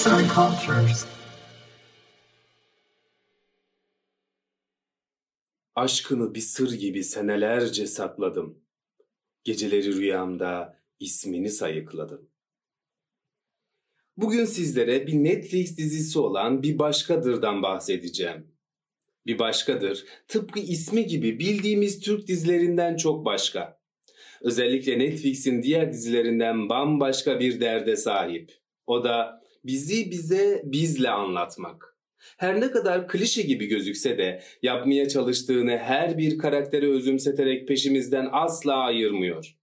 Arts and Cultures. Aşkını bir sır gibi senelerce sakladım. Geceleri rüyamda ismini sayıkladım. Bugün sizlere bir Netflix dizisi olan Bir Başkadır'dan bahsedeceğim. Bir Başkadır, tıpkı ismi gibi bildiğimiz Türk dizilerinden çok başka. Özellikle Netflix'in diğer dizilerinden bambaşka bir derde sahip. O da bizi bize bizle anlatmak. Her ne kadar klişe gibi gözükse de yapmaya çalıştığını her bir karaktere özümseterek peşimizden asla ayırmıyor.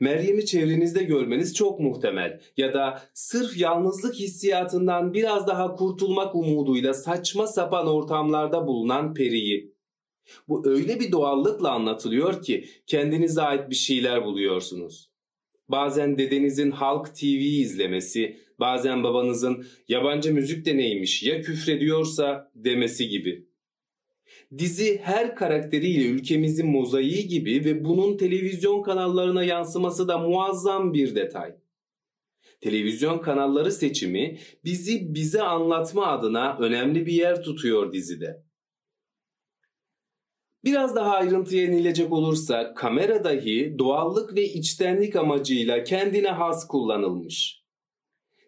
Meryem'i çevrenizde görmeniz çok muhtemel ya da sırf yalnızlık hissiyatından biraz daha kurtulmak umuduyla saçma sapan ortamlarda bulunan Peri'yi. Bu öyle bir doğallıkla anlatılıyor ki kendinize ait bir şeyler buluyorsunuz. Bazen dedenizin Halk TV izlemesi, bazen babanızın yabancı müzik deneymiş ya küfrediyorsa demesi gibi. Dizi her karakteriyle ülkemizin mozaiği gibi ve bunun televizyon kanallarına yansıması da muazzam bir detay. Televizyon kanalları seçimi bizi bize anlatma adına önemli bir yer tutuyor dizide. Biraz daha ayrıntıya inilecek olursa kamera dahi doğallık ve içtenlik amacıyla kendine has kullanılmış.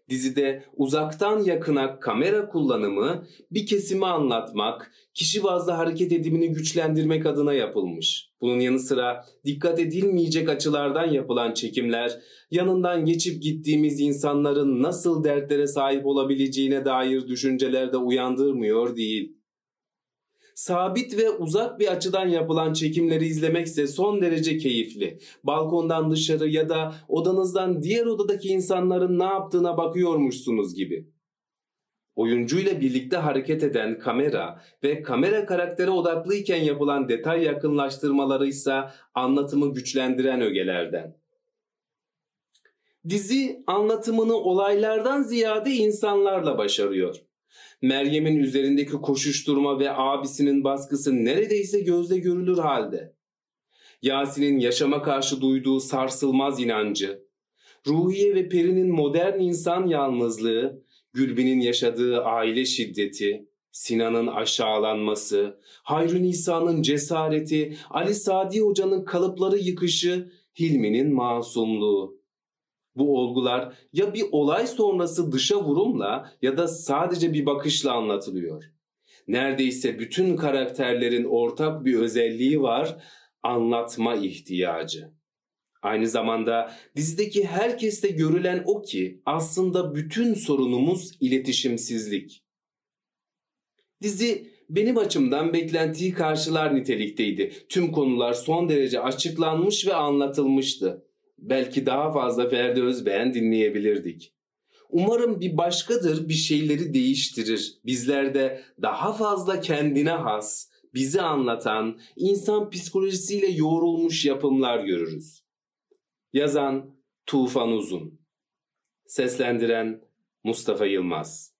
Dizide uzaktan yakına kamera kullanımı bir kesimi anlatmak, kişi bazlı hareket edimini güçlendirmek adına yapılmış. Bunun yanı sıra dikkat edilmeyecek açılardan yapılan çekimler, yanından geçip gittiğimiz insanların nasıl dertlere sahip olabileceğine dair düşünceler de uyandırmıyor değil sabit ve uzak bir açıdan yapılan çekimleri izlemekse son derece keyifli. Balkondan dışarı ya da odanızdan diğer odadaki insanların ne yaptığına bakıyormuşsunuz gibi. Oyuncuyla birlikte hareket eden kamera ve kamera karaktere odaklıyken yapılan detay yakınlaştırmaları ise anlatımı güçlendiren ögelerden. Dizi anlatımını olaylardan ziyade insanlarla başarıyor. Meryem'in üzerindeki koşuşturma ve abisinin baskısı neredeyse gözle görülür halde. Yasin'in yaşama karşı duyduğu sarsılmaz inancı, Ruhiye ve Peri'nin modern insan yalnızlığı, Gülbin'in yaşadığı aile şiddeti, Sinan'ın aşağılanması, Hayrun İsa'nın cesareti, Ali Sadi Hoca'nın kalıpları yıkışı, Hilmi'nin masumluğu. Bu olgular ya bir olay sonrası dışa vurumla ya da sadece bir bakışla anlatılıyor. Neredeyse bütün karakterlerin ortak bir özelliği var, anlatma ihtiyacı. Aynı zamanda dizideki herkeste görülen o ki aslında bütün sorunumuz iletişimsizlik. Dizi benim açımdan beklentiyi karşılar nitelikteydi. Tüm konular son derece açıklanmış ve anlatılmıştı belki daha fazla Ferdi Özbeğen dinleyebilirdik. Umarım bir başkadır bir şeyleri değiştirir. Bizlerde daha fazla kendine has, bizi anlatan, insan psikolojisiyle yoğrulmuş yapımlar görürüz. Yazan Tufan Uzun Seslendiren Mustafa Yılmaz